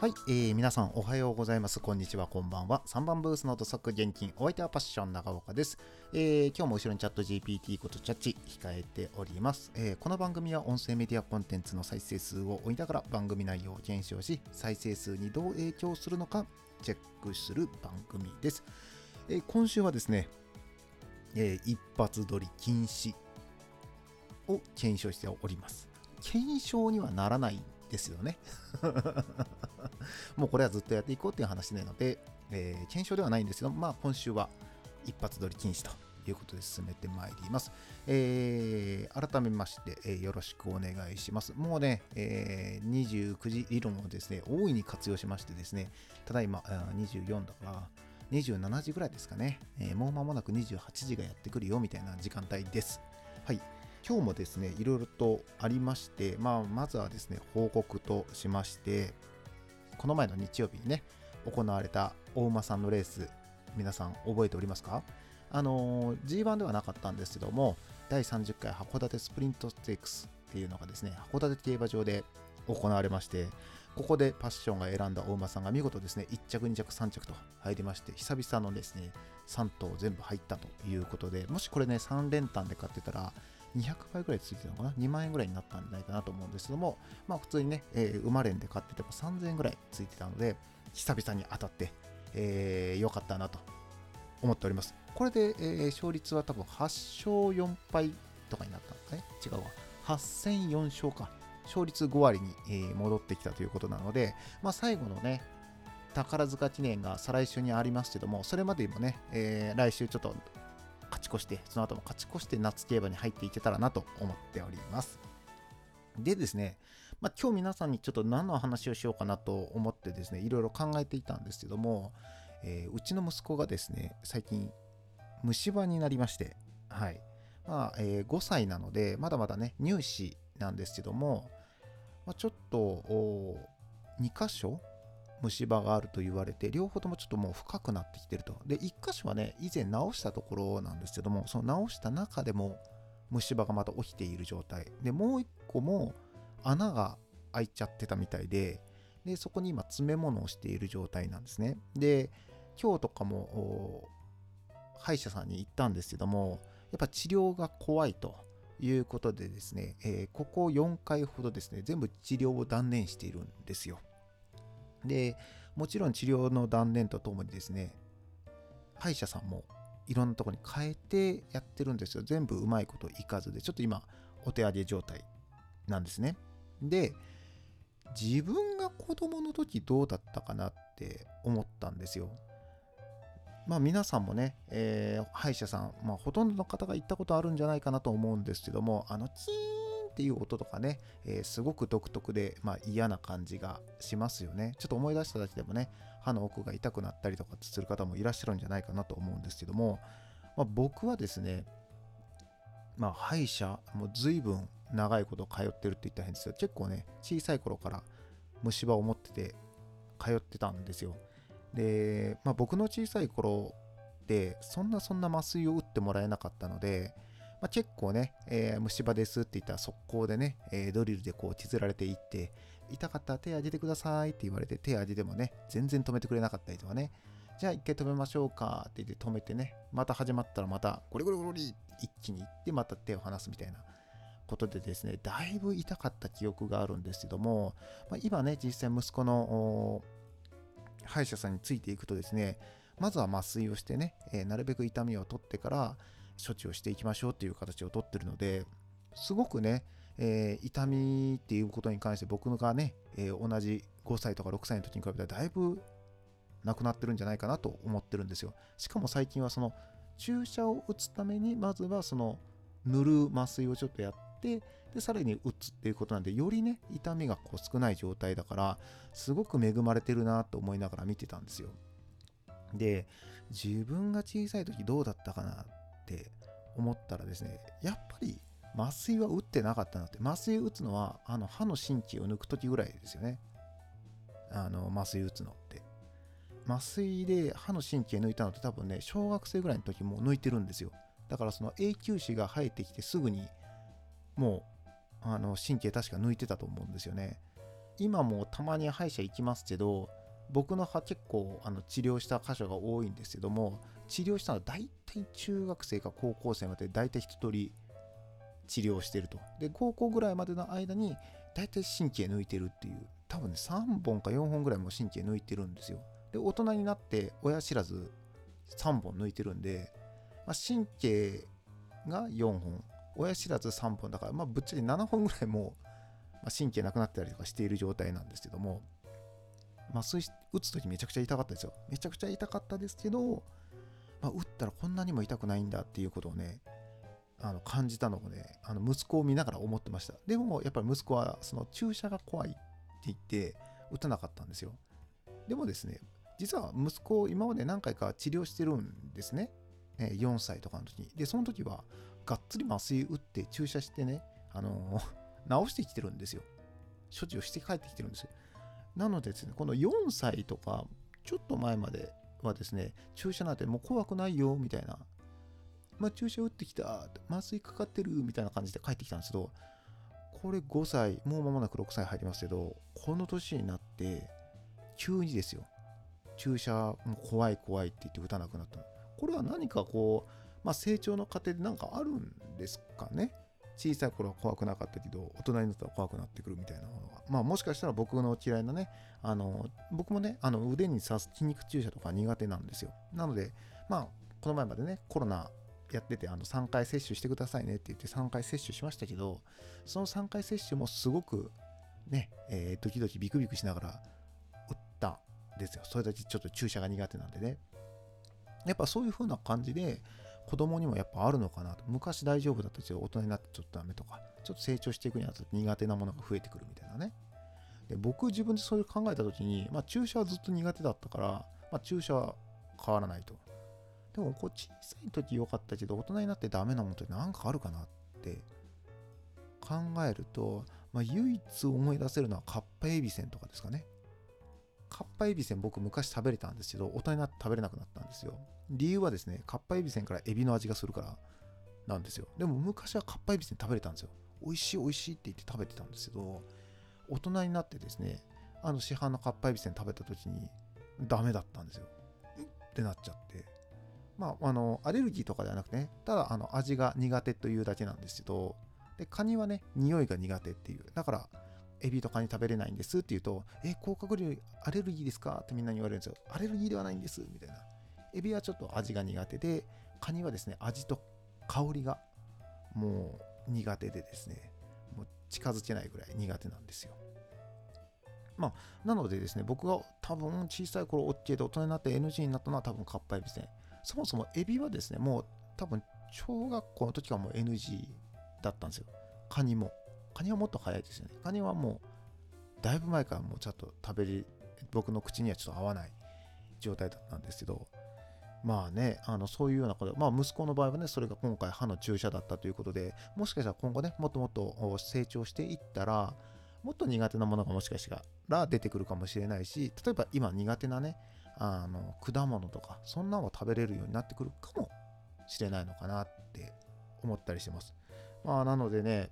はい、えー、皆さんおはようございます。こんにちは、こんばんは。3番ブースの土足現金、お相手はパッション長岡です。えー、今日も後ろにチャット GPT ことチャッチ控えております、えー、この番組は音声メディアコンテンツの再生数を追いながら番組内容を検証し、再生数にどう影響するのかチェックする番組です。えー、今週はですね、えー、一発撮り禁止を検証しております。検証にはならないですよね。もうこれはずっとやっていこうっていう話なので、えー、検証ではないんですけど、まあ今週は一発撮り禁止ということで進めてまいります。えー、改めまして、えー、よろしくお願いします。もうね、えー、29時理論をですね、大いに活用しましてですね、ただいま24だから、27時ぐらいですかね、えー、もう間もなく28時がやってくるよみたいな時間帯です。はい。今日もですね、いろいろとありまして、まあ、まずはですね、報告としまして、この前の日曜日にね、行われた大馬さんのレース、皆さん覚えておりますか？あのー、G1 ではなかったんですけども、第30回函館スプリントステークスっていうのがですね、函館競馬場で行われまして、ここでパッションが選んだ大馬さんが見事ですね、1着、2着、3着と入りまして、久々のですね、3頭全部入ったということで、もしこれね、3連単で買ってたら、200倍ぐらいついてたのかな ?2 万円ぐらいになったんじゃないかなと思うんですけども、まあ普通にね、えー、馬連で買ってても3000円ぐらいついてたので、久々に当たって、えー、よかったなと思っております。これで、えー、勝率は多分8勝4敗とかになったのかね？違うわ。8戦4勝か。勝率5割に、えー、戻ってきたということなので、まあ最後のね、宝塚記念が再来週にありますけども、それまでにもね、えー、来週ちょっとち越して、その後も勝ち越して夏競馬に入っていけたらなと思っております。でですね、まあ、今日皆さんにちょっと何の話をしようかなと思ってですね、いろいろ考えていたんですけども、えー、うちの息子がですね、最近虫歯になりまして、はい。まあ、えー、5歳なので、まだまだね、乳歯なんですけども、まあ、ちょっと、2箇所虫歯があると言われて、両方ともちょっともう深くなってきてると。で、1箇所はね、以前直したところなんですけども、その直した中でも虫歯がまた起きている状態。で、もう1個も穴が開いちゃってたみたいで、で、そこに今詰め物をしている状態なんですね。で、今日とかも、歯医者さんに行ったんですけども、やっぱ治療が怖いということでですね、えー、ここ4回ほどですね、全部治療を断念しているんですよ。で、もちろん治療の断念とともにですね、歯医者さんもいろんなとこに変えてやってるんですよ。全部うまいこといかずで、ちょっと今、お手上げ状態なんですね。で、自分が子供の時どうだったかなって思ったんですよ。まあ皆さんもね、えー、歯医者さん、まあほとんどの方が行ったことあるんじゃないかなと思うんですけども、あのチーンっていう音とかね、えー、すごく独特で、まあ、嫌な感じがしますよね。ちょっと思い出しただけでもね、歯の奥が痛くなったりとかする方もいらっしゃるんじゃないかなと思うんですけども、まあ、僕はですね、まあ、歯医者、もう随分長いこと通ってるって言ったら変ですけど、結構ね、小さい頃から虫歯を持ってて通ってたんですよ。で、まあ、僕の小さい頃で、そんなそんな麻酔を打ってもらえなかったので、まあ、結構ね、えー、虫歯ですって言ったら速攻でね、えー、ドリルでこう削られていって、痛かったら手上げてくださいって言われて手上げてもね、全然止めてくれなかったりとかね、じゃあ一回止めましょうかって言って止めてね、また始まったらまたゴリゴリゴリ一気に行ってまた手を離すみたいな。ことでですね、だいぶ痛かった記憶があるんですけども、まあ、今ね、実際息子の歯医者さんについていくとですね、まずは麻酔をしてね、えー、なるべく痛みを取ってから、処置をしていきましょうっていう形をとってるのですごくね、えー、痛みっていうことに関して僕がね、えー、同じ5歳とか6歳の時に比べたらだいぶなくなってるんじゃないかなと思ってるんですよ。しかも最近はその注射を打つためにまずはその塗る麻酔をちょっとやってでさらに打つっていうことなんでよりね痛みがこう少ない状態だからすごく恵まれてるなと思いながら見てたんですよ。で自分が小さい時どうだったかなって思ったらですね、やっぱり麻酔は打ってなかったなって、麻酔打つのはあの歯の神経を抜く時ぐらいですよね。あの麻酔打つのって。麻酔で歯の神経抜いたのって多分ね、小学生ぐらいの時も抜いてるんですよ。だからその永久歯が生えてきてすぐにもうあの神経確か抜いてたと思うんですよね。今もたまに歯医者行きますけど僕の歯結構あの治療した箇所が多いんですけども治療したのは大体中学生か高校生まで大体一通り治療してると。で高校ぐらいまでの間に大体神経抜いてるっていう。多分ね3本か4本ぐらいも神経抜いてるんですよ。で大人になって親知らず3本抜いてるんで、まあ、神経が4本。親知らず3本だから、まあ、ぶっちゃけ7本ぐらいも、まあ、神経なくなったりとかしている状態なんですけども。麻酔打つ時めちゃくちゃ痛かったですよ。めちゃくちゃ痛かったですけど、まあ、打ったらこんなにも痛くないんだっていうことをねあの感じたのをねあの息子を見ながら思ってました。でもやっぱり息子はその注射が怖いって言って打たなかったんですよ。でもですね実は息子を今まで何回か治療してるんですね。4歳とかの時に。でその時はがっつり麻酔打って注射してねあの 治してきてるんですよ。処置をして帰ってきてるんですよ。なのでですねこの4歳とかちょっと前まではですね注射なんてもう怖くないよみたいなまあ、注射打ってきた、麻酔かかってるみたいな感じで帰ってきたんですけど、これ5歳、もう間もなく6歳入りますけど、この年になって、急にですよ、注射、も怖い怖いって言って打たなくなった。これは何かこう、まあ、成長の過程で何かあるんですかね小さい頃は怖くなかったけど、大人になったら怖くなってくるみたいなもの。まあもしかしたら僕の嫌いなね、あの、僕もね、あの腕に刺す筋肉注射とか苦手なんですよ。なので、まあ、この前までね、コロナやっててあの3回接種してくださいねって言って3回接種しましたけどその3回接種もすごくね、えー、ドキドキビクビクしながら打ったんですよそれだけちょっと注射が苦手なんでねやっぱそういう風な感じで子供にもやっぱあるのかなと。昔大丈夫だったけど大人になってちょっとダメとかちょっと成長していくにあたって苦手なものが増えてくるみたいなね。で僕自分でそれ考えた時に、まあ、注射はずっと苦手だったから、まあ、注射は変わらないと。でもこう小さい時良かったけど大人になってダメなものって何かあるかなって考えると、まあ、唯一思い出せるのはカッパエビセンとかですかね。カッパエビセン僕昔食べれたんですけど大人になって食べれなくなったんですよ。理由はですね、カッパエビセンからエビの味がするからなんですよ。でも昔はカッパエビセン食べれたんですよ。美味しい美味しいって言って食べてたんですけど、大人になってですね、あの市販のカッパエビセン食べた時にダメだったんですよ。ってなっちゃって。まあ、あの、アレルギーとかではなくてね、ただ、あの、味が苦手というだけなんですけど、で、カニはね、匂いが苦手っていう。だから、エビとカニ食べれないんですって言うと、え、甲殻類アレルギーですか？ってみんなに言われるんですよ。アレルギーではないんです、みたいな。エビはちょっと味が苦手で、カニはですね、味と香りがもう苦手でですね、もう近づけないぐらい苦手なんですよ。まあ、なのでですね、僕が多分小さい頃 OK で大人になって NG になったのは多分カッパエビですねそもそもエビはですね、もう多分小学校の時からもう NG だったんですよ。カニも。カニはもっと早いですよね。カニはもうだいぶ前からもうちょっと食べり、僕の口にはちょっと合わない状態だったんですけど、まあね、あのそういうようなこと、まあ息子の場合はね、それが今回歯の注射だったということで、もしかしたら今後ね、もっともっと成長していったら、もっと苦手なものがもしかしたら出てくるかもしれないし、例えば今苦手なね、あの果物とかそんなのを食べれるようになってくるかもしれないのかなって思ったりしてます。まあなのでね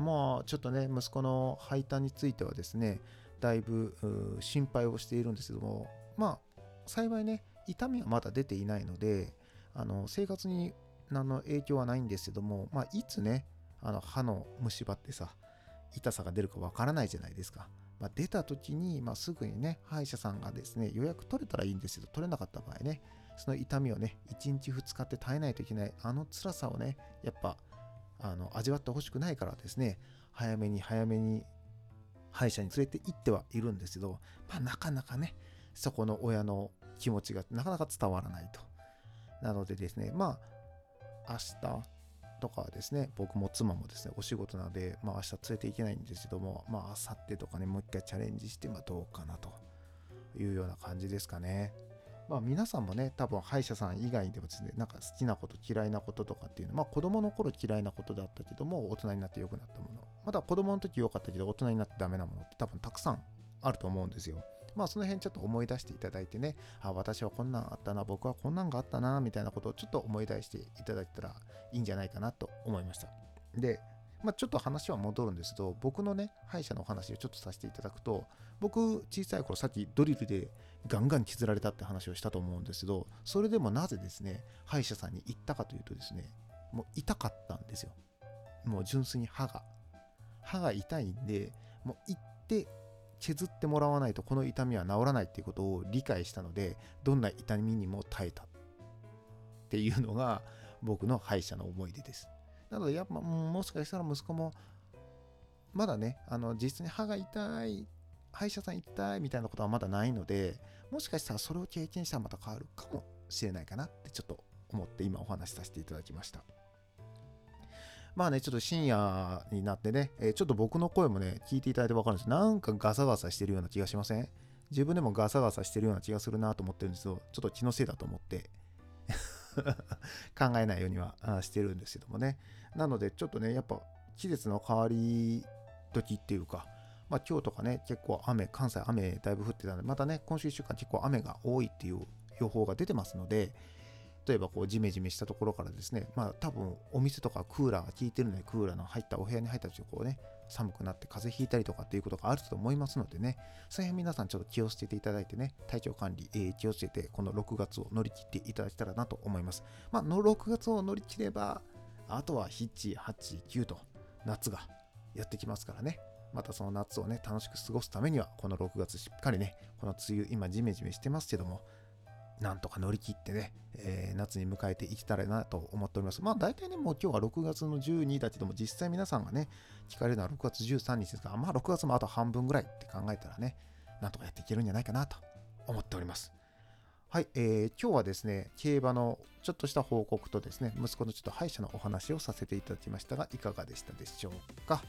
まあちょっとね息子の配達についてはですねだいぶ心配をしているんですけどもまあ幸いね痛みはまだ出ていないのであの生活に何の影響はないんですけども、まあ、いつねあの歯の虫歯ってさ痛さが出るかわからないじゃないですか。まあ、出た時に、まあ、すぐにね、歯医者さんがですね、予約取れたらいいんですけど、取れなかった場合ね、その痛みをね、1日2日って耐えないといけない、あの辛さをね、やっぱ、あの味わってほしくないからですね、早めに早めに歯医者に連れて行ってはいるんですけど、まあ、なかなかね、そこの親の気持ちがなかなか伝わらないと。なのでですね、まあ、明日、とかですね、僕も妻もですね、お仕事なので、まあ明日連れて行けないんですけども、まあ明後日とかね、もう一回チャレンジして、まあどうかなというような感じですかね。まあ皆さんもね、多分歯医者さん以外でもですね、なんか好きなこと嫌いなこととかっていうのは、まあ子供の頃嫌いなことだったけども、大人になって良くなったもの。まだ子供の時良かったけど、大人になってダメなものって多分たくさんあると思うんですよ。まあその辺ちょっと思い出していただいてね、あ、私はこんなんあったな、僕はこんなんがあったな、みたいなことをちょっと思い出していただいたらいいんじゃないかなと思いました。で、まあ、ちょっと話は戻るんですけど、僕のね、歯医者の話をちょっとさせていただくと、僕、小さい頃、さっきドリルでガンガン削られたって話をしたと思うんですけど、それでもなぜですね、歯医者さんに行ったかというとですね、もう痛かったんですよ。もう純粋に歯が。歯が痛いんで、もう行って削ってもらわないとこの痛みは治らないっていうことを理解したので、どんな痛みにも耐えたっていうのが僕の歯医者の思い出です。なので、やっぱ、もしかしたら息子も、まだね、あの、実際に歯が痛い、歯医者さん行きたいみたいなことはまだないので、もしかしたらそれを経験したらまた変わるかもしれないかなってちょっと思って今お話しさせていただきました。まあね、ちょっと深夜になってね、え、ちょっと僕の声もね、聞いていただいてわかるんですなんかガサガサしてるような気がしません？自分でもガサガサしてるような気がするなと思ってるんですけど、ちょっと気のせいだと思って 考えないようにはしてるんですけどもね。なので、ちょっとね、やっぱ季節の変わり時っていうか、まあ、今日とかね、結構雨、関西雨だいぶ降ってたので、またね、今週1週間結構雨が多いっていう予報が出てますので、例えばこうジメジメしたところからですね、まあ多分お店とかクーラーが効いてるので、クーラーの入ったお部屋に入った時こうね、寒くなって風邪ひいたりとかっていうことがあると思いますのでね、その辺皆さんちょっと気をつけていただいてね、体調管理、えー、気をつけてこの6月を乗り切っていただけたらなと思います。まあ、の6月を乗り切れば、あとは7、8、9と夏がやってきますからね。またその夏をね、楽しく過ごすためには、この6月しっかりね、この梅雨、今ジメジメしてますけども、なんとか乗り切ってね、えー、夏に迎えていけたらなと思っております。まあ大体ね、もう今日は6月の12だけども、実際皆さんがね、聞かれるのは6月13日ですから、まあ6月もあと半分ぐらいって考えたらね、なんとかやっていけるんじゃないかなと思っております。はい、えー、今日はですね、競馬のちょっとした報告とですね、息子のちょっと歯医者のお話をさせていただきましたが、いかがでしたでしょうか？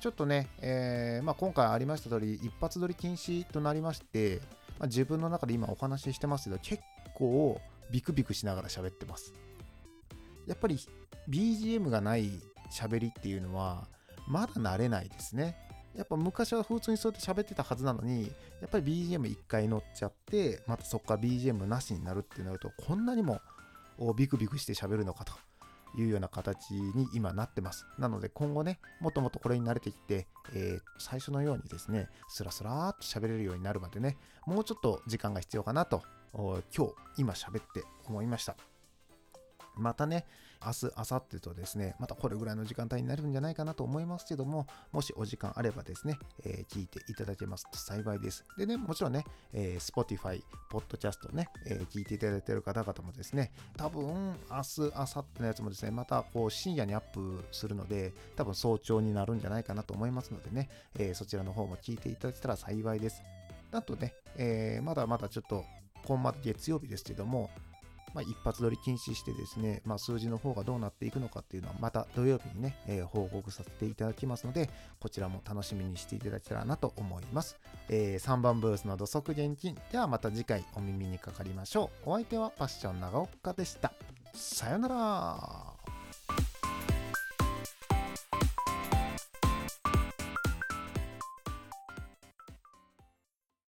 ちょっとね、えー、まあ、今回ありました通り、一発撮り禁止となりまして、まあ、自分の中で今お話ししてますけど、結構ビクビクしながら喋ってます。やっぱり BGM がない喋りっていうのは、まだ慣れないですね。やっぱ昔は普通にそうやって喋ってたはずなのに、やっぱり BGM 一回乗っちゃって、またそこから BGM なしになるってなると、こんなにもビクビクして喋るのかというような形に今なってます。なので今後ね、もっともっとこれに慣れてきて、えー、最初のようにですね、スラスラーっと喋れるようになるまでね、もうちょっと時間が必要かなと、今日、今喋って思いました。またね、明日、明後日とですね、またこれぐらいの時間帯になるんじゃないかなと思いますけども、もしお時間あればですね、えー、聞いていただけますと幸いです。でね、もちろんね、えー、Spotify、Podcast ね、えー、聞いていただいている方々もですね、多分、明日、明後日のやつもですね、またこう深夜にアップするので、多分早朝になるんじゃないかなと思いますのでね、えー、そちらの方も聞いていただけたら幸いです。あとね、えー、まだまだちょっと、今まで月曜日ですけども、まあ、一発撮り禁止してですね、まあ、数字の方がどうなっていくのかっていうのはまた土曜日にね、えー、報告させていただきますので、こちらも楽しみにしていただけたらなと思います。えー、3番ブースの土足現金。ではまた次回お耳にかかりましょう。お相手はパッション長岡でした。さよなら。